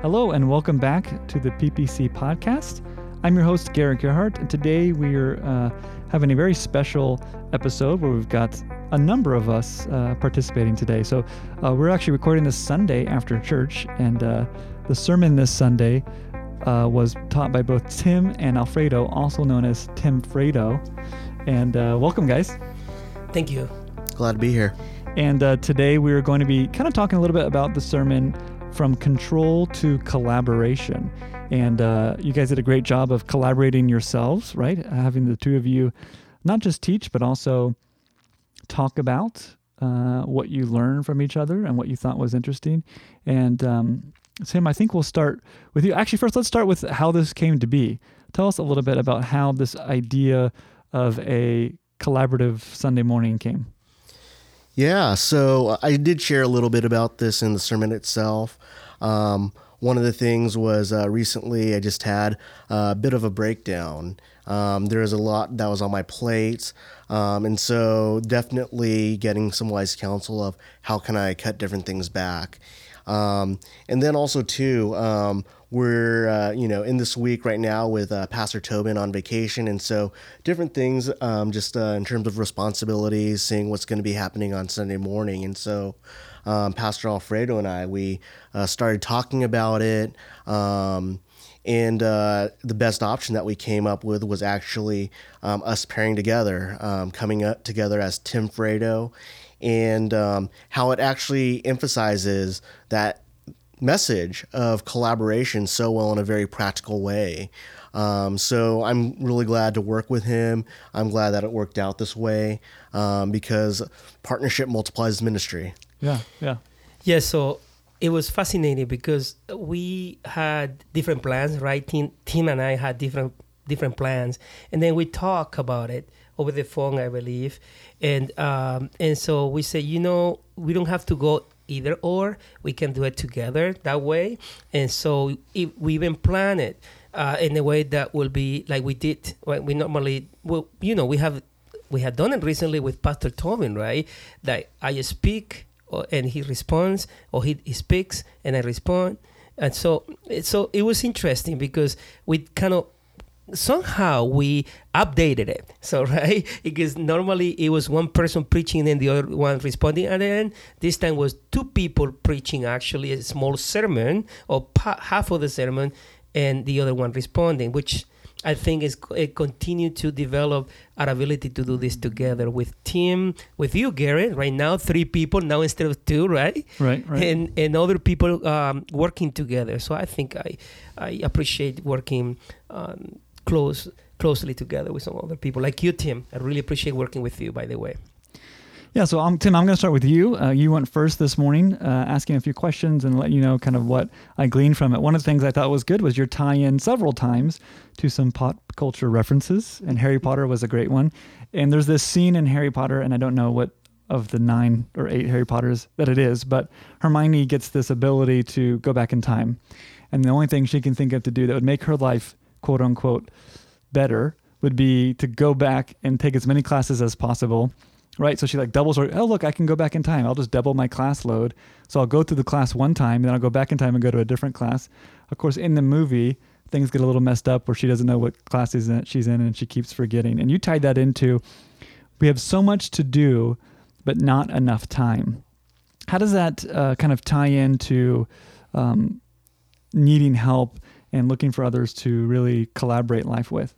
Hello, and welcome back to the PPC podcast. I'm your host, Garrett Gerhart, and today we are uh, having a very special episode where we've got a number of us uh, participating today. So, uh, we're actually recording this Sunday after church, and uh, the sermon this Sunday uh, was taught by both Tim and Alfredo, also known as Tim Fredo. And uh, welcome, guys. Thank you. Glad to be here. And today we are going to be kind of talking a little bit about the sermon from control to collaboration. And uh, you guys did a great job of collaborating yourselves, right? Having the two of you not just teach, but also talk about uh, what you learned from each other and what you thought was interesting. And um, Tim, I think we'll start with you. Actually, first, let's start with how this came to be. Tell us a little bit about how this idea of a collaborative Sunday morning came. Yeah, so I did share a little bit about this in the sermon itself. Um, one of the things was uh, recently I just had a bit of a breakdown. Um, there was a lot that was on my plate, um, and so definitely getting some wise counsel of how can I cut different things back. Um, and then also too, um, we're uh, you know in this week right now with uh, Pastor Tobin on vacation, and so different things um, just uh, in terms of responsibilities, seeing what's going to be happening on Sunday morning, and so. Um, Pastor Alfredo and I, we uh, started talking about it. Um, and uh, the best option that we came up with was actually um, us pairing together, um, coming up together as Tim Fredo, and um, how it actually emphasizes that message of collaboration so well in a very practical way. Um, so I'm really glad to work with him. I'm glad that it worked out this way um, because partnership multiplies ministry. Yeah, yeah. Yeah, so it was fascinating because we had different plans, right? Tim, Tim and I had different different plans, and then we talk about it over the phone, I believe, and um, and so we say, you know, we don't have to go either or. We can do it together that way. And so if we even plan it uh, in a way that will be like we did. We normally, well, you know, we have we had done it recently with Pastor Tobin, right? That I speak or, and he responds, or he, he speaks and I respond. And so, so it was interesting because we kind of somehow we updated it. So right, because normally it was one person preaching and the other one responding, and then this time was two people preaching actually a small sermon or pa- half of the sermon, and the other one responding, which I think is it continued to develop our ability to do this together with Tim, with you, Garrett. Right now, three people now instead of two, right? Right, right. And and other people um, working together. So I think I I appreciate working. Um, close closely together with some other people like you, Tim. I really appreciate working with you, by the way. Yeah, so Tim, I'm going to start with you. Uh, you went first this morning, uh, asking a few questions and let you know kind of what I gleaned from it. One of the things I thought was good was your tie in several times to some pop culture references, and Harry Potter was a great one. And there's this scene in Harry Potter, and I don't know what of the nine or eight Harry Potters that it is, but Hermione gets this ability to go back in time. And the only thing she can think of to do that would make her life quote unquote better would be to go back and take as many classes as possible right? So she like doubles her oh look i can go back in time. I'll just double my class load. So i'll go through the class one time then i'll go back in time and go to a different class. Of course in the movie things get a little messed up where she doesn't know what class she's in and she keeps forgetting. And you tied that into we have so much to do but not enough time. How does that uh, kind of tie into um, needing help and looking for others to really collaborate life with?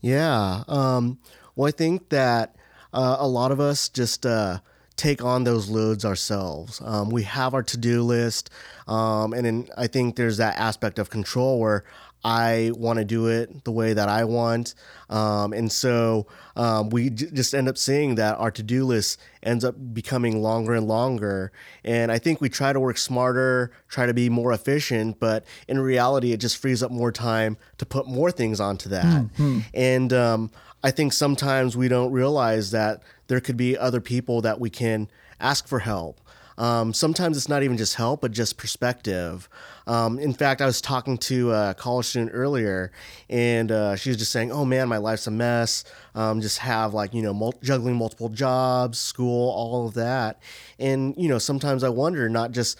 Yeah. Um, well, I think that uh, a lot of us just uh, take on those loads ourselves. Um, we have our to do list. Um, and then I think there's that aspect of control where I want to do it the way that I want. Um, and so um, we j- just end up seeing that our to do list ends up becoming longer and longer. And I think we try to work smarter, try to be more efficient, but in reality, it just frees up more time to put more things onto that. Mm-hmm. And um, I think sometimes we don't realize that there could be other people that we can ask for help. Um, sometimes it's not even just help, but just perspective. Um, in fact, I was talking to a college student earlier, and uh, she was just saying, "Oh man, my life's a mess. Um, just have like you know mul- juggling multiple jobs, school, all of that." And you know, sometimes I wonder not just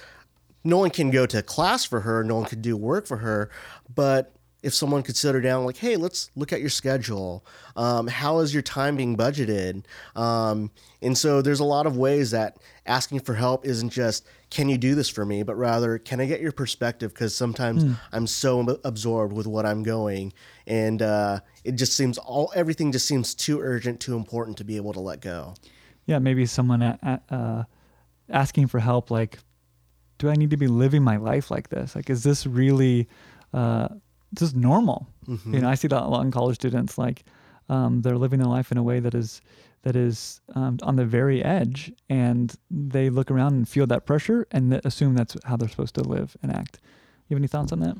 no one can go to class for her, no one could do work for her, but if someone could sit her down like hey let's look at your schedule um, how is your time being budgeted um, and so there's a lot of ways that asking for help isn't just can you do this for me but rather can i get your perspective because sometimes mm. i'm so absorbed with what i'm going and uh, it just seems all everything just seems too urgent too important to be able to let go yeah maybe someone uh, asking for help like do i need to be living my life like this like is this really uh, just normal. Mm-hmm. You know, I see that a lot in college students. Like um, they're living their life in a way that is that is um, on the very edge, and they look around and feel that pressure and assume that's how they're supposed to live and act. You have any thoughts on that?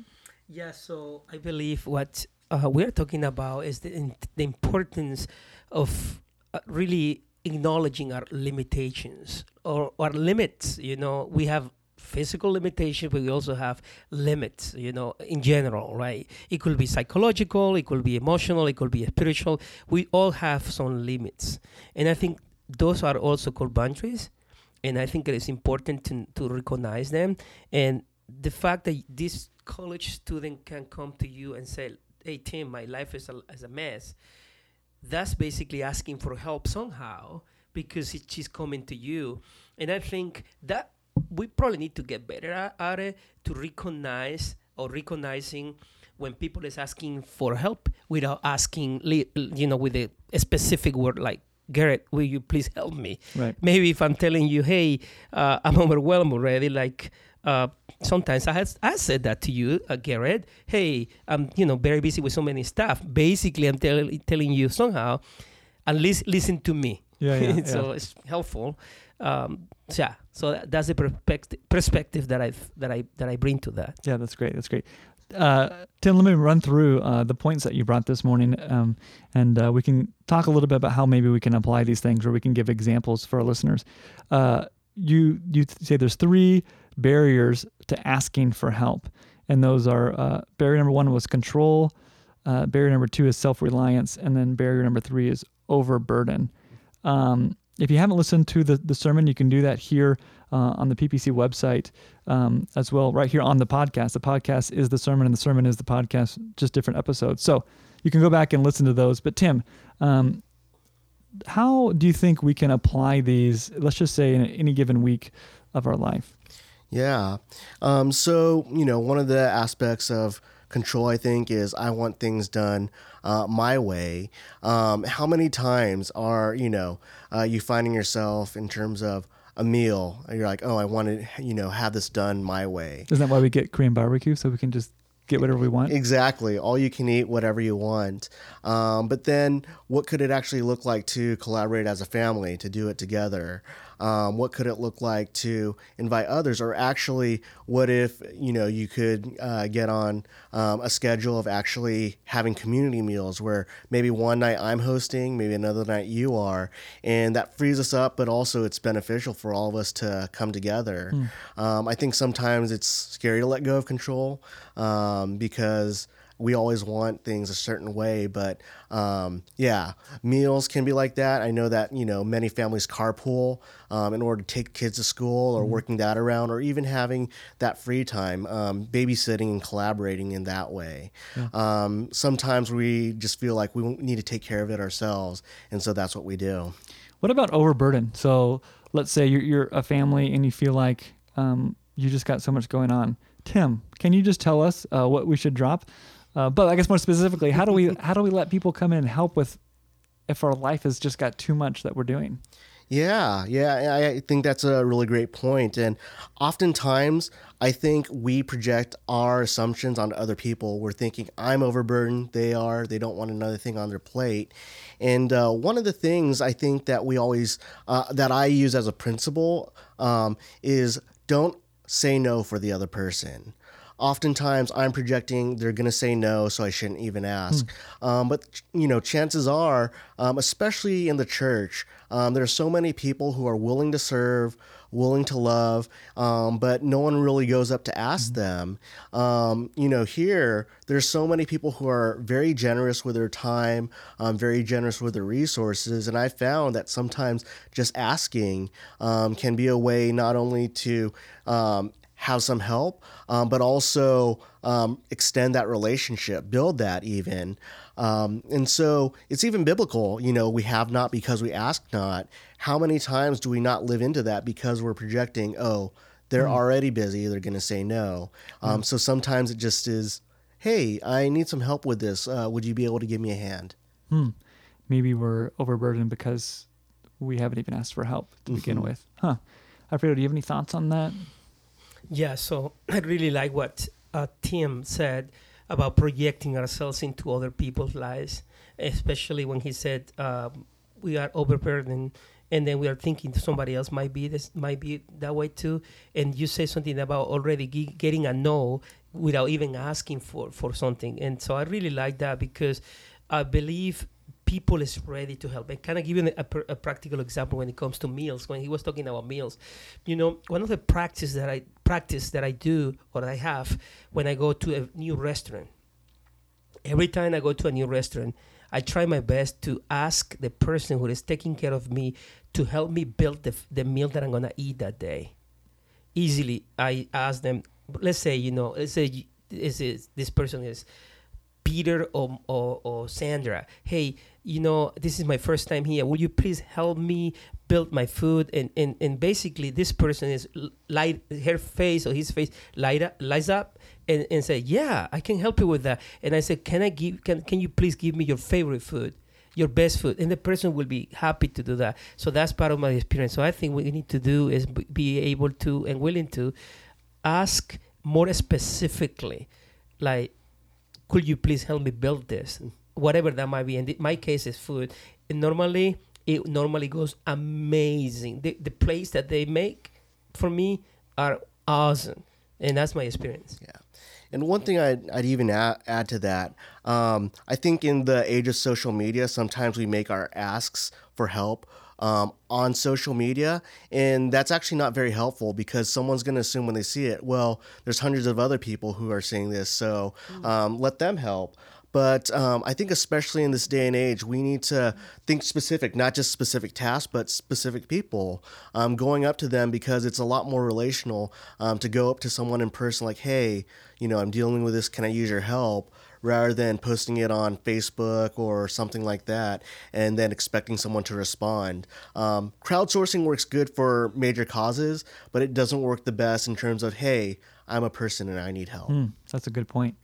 Yeah. So I believe what uh, we're talking about is the, in, the importance of uh, really acknowledging our limitations or our limits. You know, we have physical limitation, but we also have limits, you know, in general, right? It could be psychological, it could be emotional, it could be spiritual. We all have some limits. And I think those are also called boundaries. And I think it is important to, to recognize them. And the fact that this college student can come to you and say, hey, Tim, my life is a, is a mess, that's basically asking for help somehow because she's coming to you. And I think that we probably need to get better at, at it to recognize or recognizing when people is asking for help without asking, you know, with a, a specific word like Garrett, will you please help me? Right. Maybe if I'm telling you, hey, uh, I'm overwhelmed already, like uh, sometimes I has I said that to you, uh, Garrett. Hey, I'm you know very busy with so many stuff. Basically, I'm tell- telling you somehow, at least listen to me. Yeah, yeah. so yeah. it's helpful. Um, so yeah, so that's the perspective perspective that I that I that I bring to that. Yeah, that's great. That's great. Uh, Tim, let me run through uh, the points that you brought this morning, um, and uh, we can talk a little bit about how maybe we can apply these things, or we can give examples for our listeners. Uh, you you say there's three barriers to asking for help, and those are uh, barrier number one was control, uh, barrier number two is self reliance, and then barrier number three is overburden. Um, if you haven't listened to the, the sermon, you can do that here uh, on the PPC website um, as well, right here on the podcast. The podcast is the sermon, and the sermon is the podcast, just different episodes. So you can go back and listen to those. But Tim, um, how do you think we can apply these, let's just say, in any given week of our life? Yeah. Um, so, you know, one of the aspects of control, I think, is I want things done uh, my way. Um, how many times are, you know, uh, you finding yourself in terms of a meal, you're like, oh, I want to, you know, have this done my way. Isn't that why we get Korean barbecue? So we can just get whatever we want? Exactly. All you can eat, whatever you want. Um, but then what could it actually look like to collaborate as a family, to do it together? Um, what could it look like to invite others? Or actually, what if you know you could uh, get on um, a schedule of actually having community meals where maybe one night I'm hosting, maybe another night you are, and that frees us up, but also it's beneficial for all of us to come together. Mm. Um, I think sometimes it's scary to let go of control um, because we always want things a certain way. But um, yeah, meals can be like that. I know that you know many families carpool um, in order to take kids to school, or mm-hmm. working that around, or even having that free time, um, babysitting and collaborating in that way. Yeah. Um, sometimes we just feel like we need to take care of it ourselves, and so that's what we do. What about overburden? So let's say you're, you're a family and you feel like um, you just got so much going on. Tim, can you just tell us uh, what we should drop? Uh, but I guess more specifically, how do we how do we let people come in and help with if our life has just got too much that we're doing? Yeah, yeah, I think that's a really great point. And oftentimes, I think we project our assumptions onto other people. We're thinking, I'm overburdened, they are, they don't want another thing on their plate. And uh, one of the things I think that we always, uh, that I use as a principle um, is don't say no for the other person oftentimes I'm projecting they're going to say no, so I shouldn't even ask. Hmm. Um, but you know, chances are, um, especially in the church, um, there are so many people who are willing to serve, willing to love, um, but no one really goes up to ask mm-hmm. them. Um, you know, here there's so many people who are very generous with their time, um, very generous with their resources, and I found that sometimes just asking um, can be a way not only to um, have some help, um, but also um, extend that relationship, build that even. Um, and so it's even biblical, you know, we have not because we ask not. How many times do we not live into that because we're projecting, oh, they're mm. already busy, they're going to say no. Mm. So sometimes it just is, hey, I need some help with this. Uh, would you be able to give me a hand? Hmm. Maybe we're overburdened because we haven't even asked for help to mm-hmm. begin with. Huh. Alfredo, do you have any thoughts on that? Yeah, so I really like what uh, Tim said about projecting ourselves into other people's lives, especially when he said um, we are overburdened and then we are thinking somebody else might be this might be that way too and you say something about already g- getting a no without even asking for for something and so i really like that because i believe people is ready to help. And kind of you a, a, practical example when it comes to meals. When he was talking about meals, you know, one of the practices that I practice that I do or I have when I go to a new restaurant. Every time I go to a new restaurant, I try my best to ask the person who is taking care of me to help me build the, the meal that I'm gonna eat that day. Easily, I ask them. Let's say you know, let's say is this person is Peter or, or, or Sandra, hey, you know, this is my first time here. Will you please help me build my food? And, and, and basically, this person is light, her face or his face light up, lights up and, and say, yeah, I can help you with that. And I said, can I give, can, can you please give me your favorite food? your best food and the person will be happy to do that so that's part of my experience so i think what you need to do is be able to and willing to ask more specifically like could you please help me build this? Whatever that might be. And in my case is food. And normally, it normally goes amazing. The, the plates that they make for me are awesome. And that's my experience. Yeah. And one thing I'd, I'd even add, add to that, um, I think in the age of social media, sometimes we make our asks for help um, on social media. And that's actually not very helpful because someone's going to assume when they see it, well, there's hundreds of other people who are seeing this. So mm. um, let them help. But um, I think, especially in this day and age, we need to think specific, not just specific tasks, but specific people. Um, going up to them because it's a lot more relational um, to go up to someone in person, like, hey, you know, I'm dealing with this. Can I use your help? Rather than posting it on Facebook or something like that and then expecting someone to respond. Um, crowdsourcing works good for major causes, but it doesn't work the best in terms of, hey, I'm a person and I need help. Mm, that's a good point.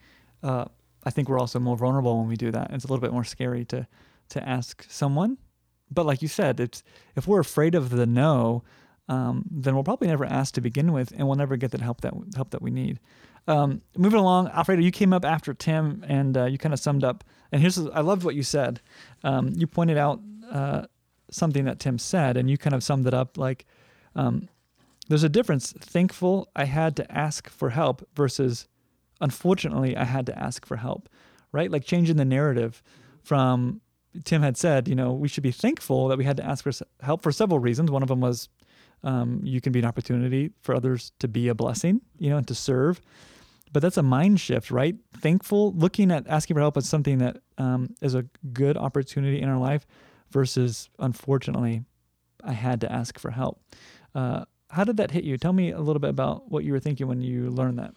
Uh, I think we're also more vulnerable when we do that. It's a little bit more scary to to ask someone. But like you said, it's if we're afraid of the no, um, then we'll probably never ask to begin with, and we'll never get that help that help that we need. Um, moving along, Alfredo, you came up after Tim, and uh, you kind of summed up. And here's I loved what you said. Um, you pointed out uh, something that Tim said, and you kind of summed it up like, um, "There's a difference. Thankful I had to ask for help versus, unfortunately, I had to ask for help." Right, like changing the narrative from Tim had said, you know, we should be thankful that we had to ask for help for several reasons. One of them was um, you can be an opportunity for others to be a blessing, you know, and to serve but that's a mind shift, right? Thankful, looking at asking for help as something that um, is a good opportunity in our life versus, unfortunately, I had to ask for help. Uh, how did that hit you? Tell me a little bit about what you were thinking when you learned that.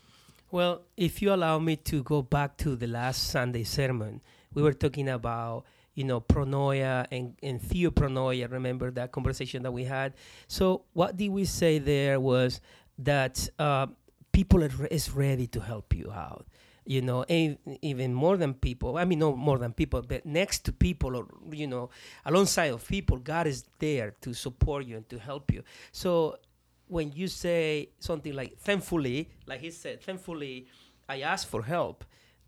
Well, if you allow me to go back to the last Sunday sermon, we were talking about you know pronoia and, and theopronoia remember that conversation that we had so what did we say there was that uh, people are, is ready to help you out you know even more than people i mean no more than people but next to people or you know alongside of people god is there to support you and to help you. So when you say something like thankfully like he said thankfully i asked for help.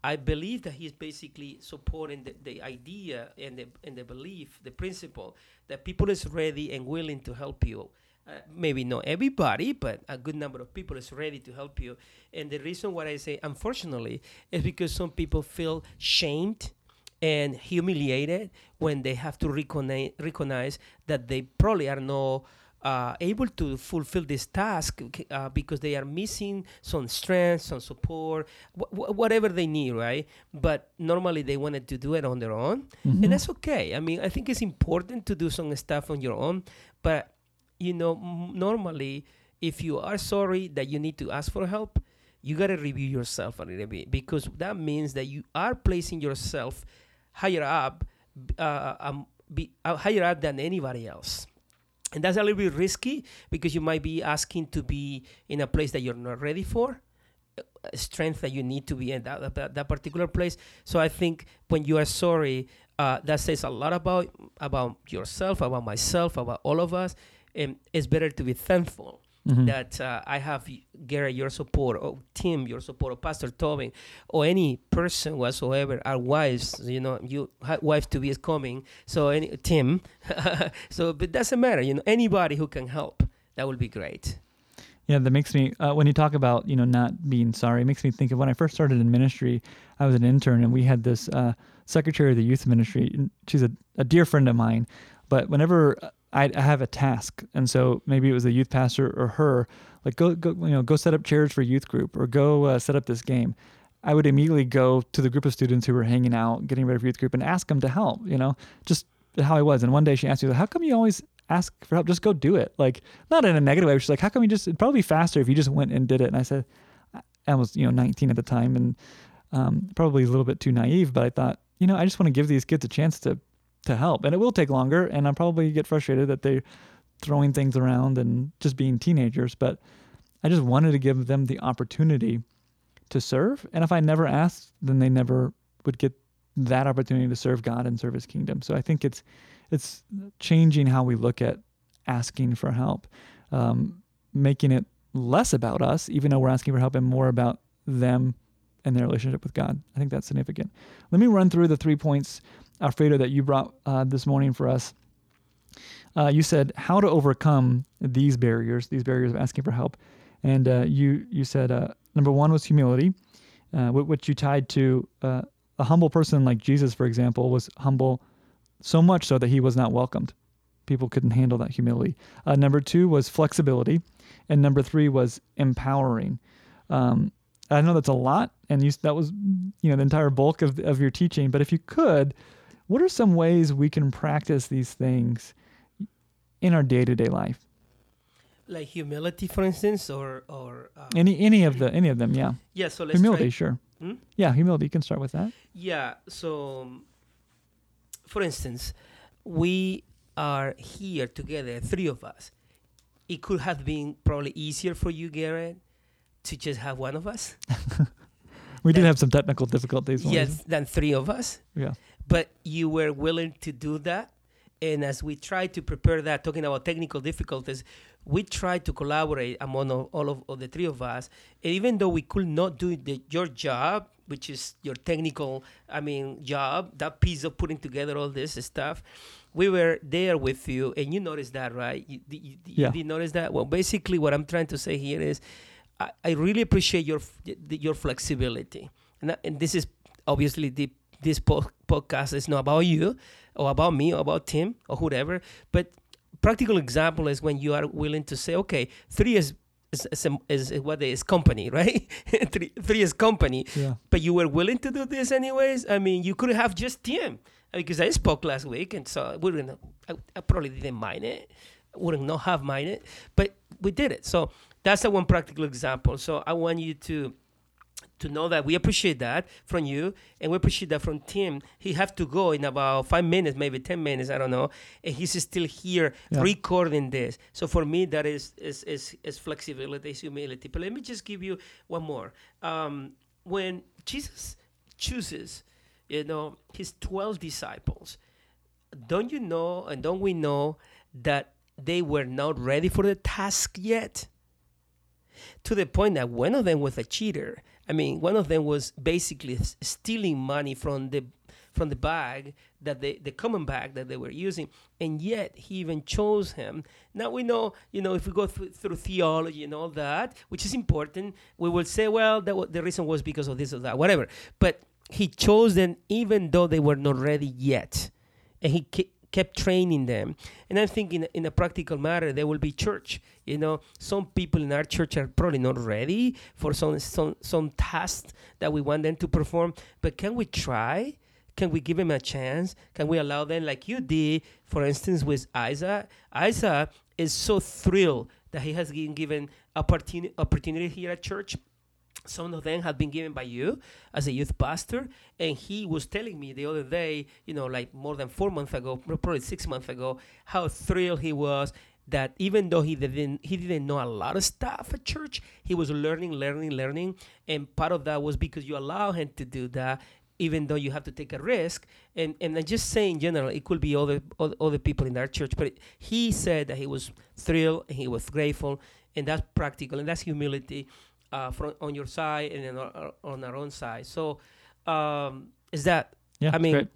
I believe that he's basically supporting the, the idea and the, and the belief the principle that people is ready and willing to help you uh, maybe not everybody, but a good number of people is ready to help you. And the reason why I say unfortunately is because some people feel shamed and humiliated when they have to recognize, recognize that they probably are not uh, able to fulfill this task uh, because they are missing some strength, some support, wh- whatever they need, right? But normally they wanted to do it on their own, mm-hmm. and that's okay. I mean, I think it's important to do some stuff on your own, but you know, m- normally if you are sorry that you need to ask for help, you got to review yourself a little bit because that means that you are placing yourself higher up, uh, um, be, uh, higher up than anybody else. And that's a little bit risky because you might be asking to be in a place that you're not ready for strength that you need to be in that, that, that particular place. So I think when you are sorry, uh, that says a lot about about yourself, about myself, about all of us. And it's better to be thankful mm-hmm. that uh, I have Gary your support, or Tim your support, or Pastor Tobin, or any person whatsoever. Our wives, you know, you wife to be is coming. So any Tim, so but doesn't matter. You know, anybody who can help, that would be great. Yeah, that makes me uh, when you talk about you know not being sorry, it makes me think of when I first started in ministry. I was an intern, and we had this uh, secretary of the youth ministry. She's a, a dear friend of mine, but whenever I, I have a task, and so maybe it was a youth pastor or her, like go go you know go set up chairs for youth group or go uh, set up this game. I would immediately go to the group of students who were hanging out, getting ready for youth group, and ask them to help. You know, just how I was. And one day she asked me, "How come you always ask for help. Just go do it. Like not in a negative way. She's like, how come you just? It'd probably be faster if you just went and did it. And I said, I was you know 19 at the time and um, probably a little bit too naive, but I thought you know I just want to give these kids a chance to to help, and it will take longer, and I'll probably get frustrated that they're throwing things around and just being teenagers, but I just wanted to give them the opportunity to serve, and if I never asked, then they never would get that opportunity to serve God and serve His kingdom. So I think it's it's changing how we look at asking for help, um, making it less about us, even though we're asking for help, and more about them and their relationship with God. I think that's significant. Let me run through the three points, Alfredo, that you brought uh, this morning for us. Uh, you said how to overcome these barriers, these barriers of asking for help, and uh, you you said uh, number one was humility, uh, which you tied to uh, a humble person like Jesus, for example, was humble so much so that he was not welcomed. People couldn't handle that humility. Number two was flexibility, and number three was empowering. Um, I know that's a lot, and you, that was you know the entire bulk of of your teaching. But if you could, what are some ways we can practice these things in our day to day life? Like humility, for instance, or or um, any any of the any of them, yeah. Yeah. So humility, try. sure. Hmm? Yeah, humility. You can start with that. Yeah. So for instance, we are here together, three of us. It could have been probably easier for you, Garrett, to just have one of us. we than, did have some technical difficulties. Yes, than three of us. Yeah. But you were willing to do that. And as we tried to prepare that, talking about technical difficulties, we tried to collaborate among all of, of the three of us. And even though we could not do the, your job which is your technical, I mean, job, that piece of putting together all this stuff. We were there with you, and you noticed that, right? You, you, yeah. you did notice that? Well, basically, what I'm trying to say here is I, I really appreciate your your flexibility. And, and this is obviously the, this po- podcast is not about you or about me or about Tim or whoever, but practical example is when you are willing to say, okay, three is is, is, is what is company, right? three, three is company. Yeah. But you were willing to do this anyways. I mean, you could have just Tim because I spoke last week, and so I wouldn't. I, I probably didn't mind it. Wouldn't not have mind it, but we did it. So that's a one practical example. So I want you to to know that we appreciate that from you and we appreciate that from Tim. He have to go in about five minutes, maybe ten minutes, I don't know, and he's still here yeah. recording this. So for me, that is is is, is flexibility, is humility. But let me just give you one more. Um, when Jesus chooses, you know, his twelve disciples, don't you know, and don't we know that they were not ready for the task yet? To the point that one of them was a cheater I mean, one of them was basically stealing money from the from the bag that they the common bag that they were using, and yet he even chose him. Now we know, you know, if we go through, through theology and all that, which is important, we will say, well, that w- the reason was because of this or that, whatever. But he chose them even though they were not ready yet, and he kept training them. And I'm thinking in a practical matter, there will be church. You know, some people in our church are probably not ready for some some some tasks that we want them to perform. But can we try? Can we give them a chance? Can we allow them, like you did, for instance, with Isa? Isa is so thrilled that he has been given opportunity opportunity here at church some of them have been given by you as a youth pastor and he was telling me the other day you know like more than four months ago probably six months ago how thrilled he was that even though he didn't he didn't know a lot of stuff at church he was learning learning learning. And part of that was because you allow him to do that even though you have to take a risk. And and I'm just saying in general it could be other, other people in our church but he said that he was thrilled and he was grateful and that's practical and that's humility uh, from on your side and then on, on our own side so um, is that Yeah, I mean great.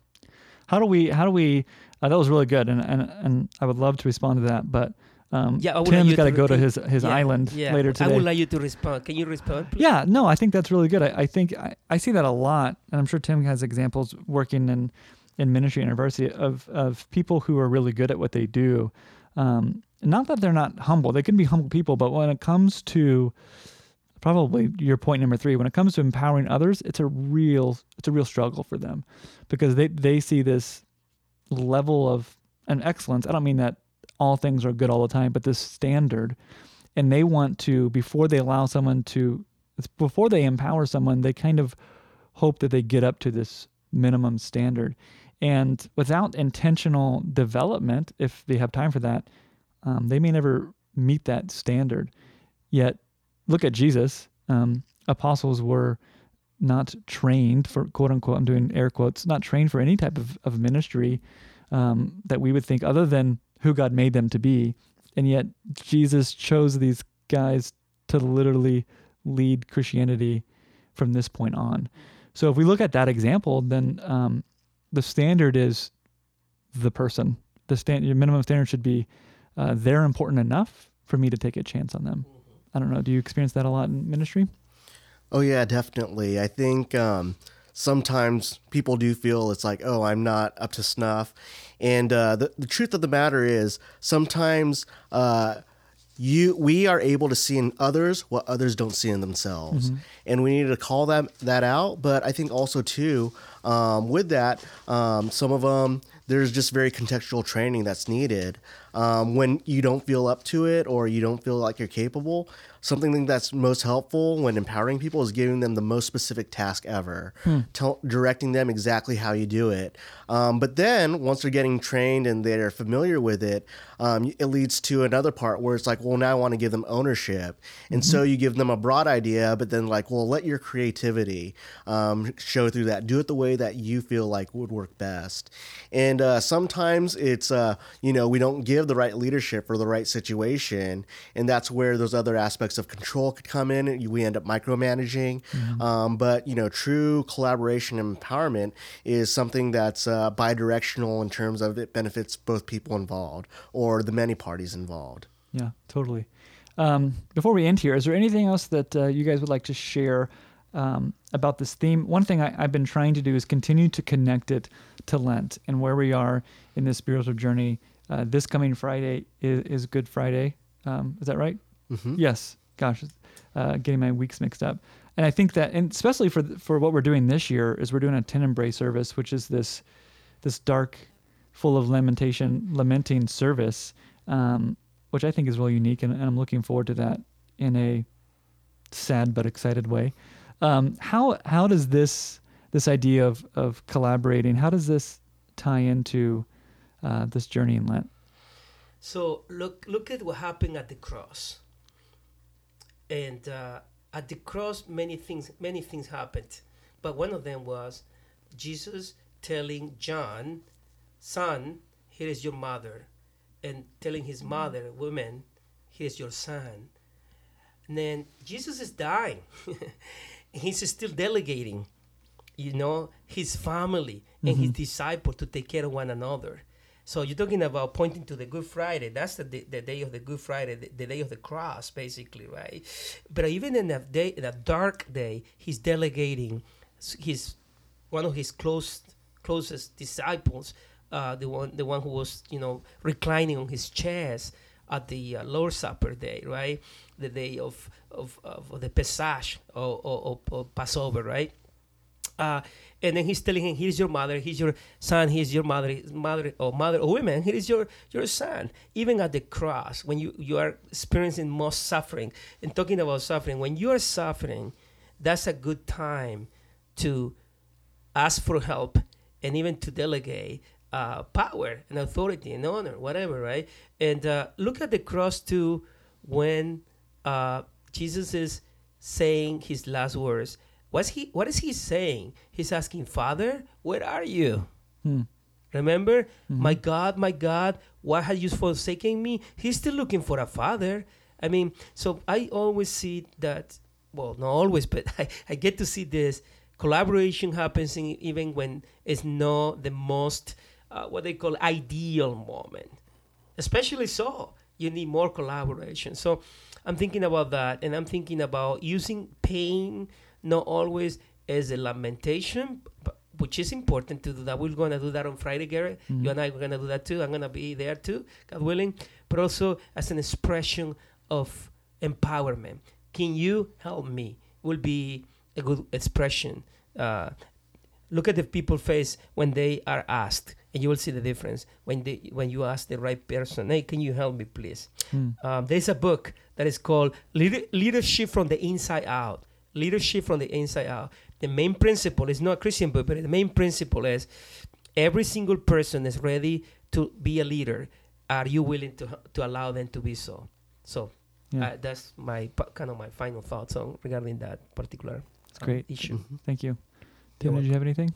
How do we? How do we? Uh, that was really good, and, and and I would love to respond to that, but um, Yeah, Tim's got to go to his his yeah, island yeah later today. I would like you to respond can you respond please? Yeah, no, I think that's really good. I, I think I, I see that a lot, and I'm sure Tim has examples working in in ministry and university of of people who are really good at what they do. Um, not that they're not humble; they can be humble people, but when it comes to probably your point number three, when it comes to empowering others, it's a real it's a real struggle for them because they they see this level of an excellence. I don't mean that all things are good all the time, but this standard, and they want to before they allow someone to before they empower someone, they kind of hope that they get up to this minimum standard. And without intentional development, if they have time for that, um, they may never meet that standard. Yet, look at Jesus. Um, apostles were not trained for quote unquote, I'm doing air quotes, not trained for any type of, of ministry um, that we would think other than who God made them to be. And yet, Jesus chose these guys to literally lead Christianity from this point on. So, if we look at that example, then um, the standard is the person. The stand, your minimum standard should be uh, they're important enough for me to take a chance on them. I don't know. Do you experience that a lot in ministry? Oh yeah, definitely. I think um, sometimes people do feel it's like, oh, I'm not up to snuff, and uh, the the truth of the matter is sometimes. Uh, you, we are able to see in others what others don't see in themselves, and we need to call that that out. But I think also too, um, with that, um, some of them there's just very contextual training that's needed. Um, when you don't feel up to it or you don't feel like you're capable, something that's most helpful when empowering people is giving them the most specific task ever, tell, directing them exactly how you do it. Um, but then once they're getting trained and they're familiar with it, um, it leads to another part where it's like, well, now I want to give them ownership, and so you give them a broad idea, but then like, well, let your creativity um, show through that. Do it the way that you feel like would work best. And uh, sometimes it's uh, you know we don't give the right leadership for the right situation, and that's where those other aspects of control could come in. and We end up micromanaging. Um, but you know, true collaboration and empowerment is something that's uh, bidirectional in terms of it benefits both people involved or the many parties involved. Yeah, totally. Um, before we end here, is there anything else that uh, you guys would like to share um, about this theme? One thing I, I've been trying to do is continue to connect it to Lent and where we are in this spiritual journey. Uh, this coming Friday is, is Good Friday. Um, is that right? Mm-hmm. Yes. Gosh, uh, getting my weeks mixed up. And I think that, and especially for for what we're doing this year, is we're doing a Tenebrae service, which is this this dark, full of lamentation, lamenting service, um, which I think is really unique, and, and I'm looking forward to that in a sad but excited way. Um, how how does this this idea of of collaborating? How does this tie into uh, this journey in Lent? So look look at what happened at the cross. And uh, at the cross, many things many things happened, but one of them was Jesus telling John, "Son, here is your mother," and telling his mother, "Woman, here is your son." And then Jesus is dying. He's still delegating, you know, his family and his disciples to take care of one another. So you're talking about pointing to the Good Friday. That's the, day- the day of the Good Friday, the, the day of the cross, basically, right? But even in that day, that dark day, he's delegating his one of his close closest disciples, uh, the one the one who was you know reclining on his chest at the uh, Lord's Supper day, right? The day of of, of the Pesach or, or, or, Passover, right? Uh, and then he's telling him, "Here's your mother. Here's your son. Here's your mother. Mother or mother or women. Here is your your son." Even at the cross, when you you are experiencing most suffering, and talking about suffering, when you are suffering, that's a good time to ask for help and even to delegate uh, power and authority and honor, whatever, right? And uh, look at the cross too when uh, Jesus is saying his last words. What's he? What is he saying? He's asking, Father, where are you? Hmm. Remember, mm-hmm. my God, my God, why have you forsaken me? He's still looking for a father. I mean, so I always see that. Well, not always, but I, I get to see this collaboration happens in, even when it's not the most uh, what they call ideal moment. Especially so, you need more collaboration. So I'm thinking about that, and I'm thinking about using pain not always as a lamentation, but, which is important to do that. We're going to do that on Friday, Garrett. Mm-hmm. You and I are going to do that too. I'm going to be there too, God willing. But also as an expression of empowerment. Can you help me? Will be a good expression. Uh, look at the people face when they are asked and you will see the difference when they when you ask the right person hey can you help me please mm. um, there's a book that is called leadership from the inside out leadership from the inside out the main principle is not a christian book but the main principle is every single person is ready to be a leader are you willing to to allow them to be so so yeah. uh, that's my kind of my final thoughts on regarding that particular that's great um, issue mm-hmm. thank you Tim, did you have anything?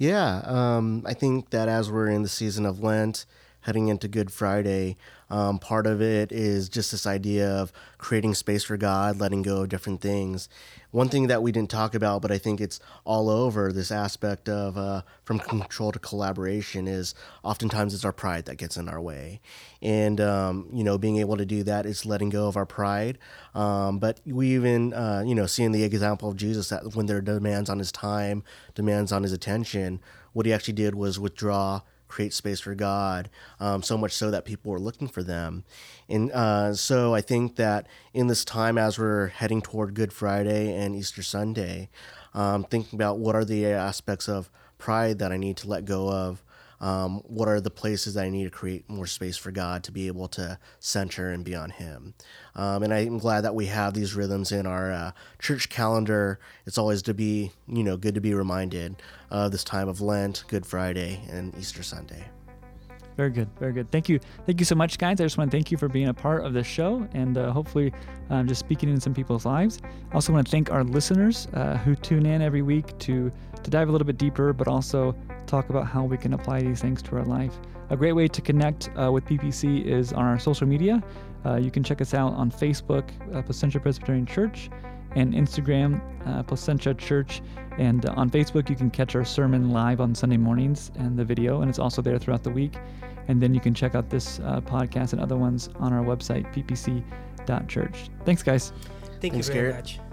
Yeah, um, I think that as we're in the season of Lent, heading into Good Friday, um, part of it is just this idea of creating space for God, letting go of different things. One thing that we didn't talk about, but I think it's all over this aspect of uh, from control to collaboration is oftentimes it's our pride that gets in our way. And, um, you know, being able to do that is letting go of our pride. Um, but we even, uh, you know, seeing the example of Jesus that when there are demands on his time, demands on his attention, what he actually did was withdraw create space for God, um, so much so that people were looking for them. And uh, so I think that in this time, as we're heading toward Good Friday and Easter Sunday, um, thinking about what are the aspects of pride that I need to let go of, um, what are the places that I need to create more space for God to be able to center and be on Him. Um, and I'm glad that we have these rhythms in our uh, church calendar. It's always to be, you know, good to be reminded of this time of Lent, Good Friday, and Easter Sunday. Very good, very good. Thank you, thank you so much, guys. I just want to thank you for being a part of this show and uh, hopefully um, just speaking in some people's lives. I also want to thank our listeners uh, who tune in every week to to dive a little bit deeper, but also talk about how we can apply these things to our life. A great way to connect uh, with PPC is on our social media. Uh, you can check us out on Facebook, uh, Placentia Presbyterian Church, and Instagram, uh, Placentia Church. And uh, on Facebook, you can catch our sermon live on Sunday mornings and the video, and it's also there throughout the week. And then you can check out this uh, podcast and other ones on our website, ppc.church. Thanks, guys. Thank Thanks, you very Garrett. much.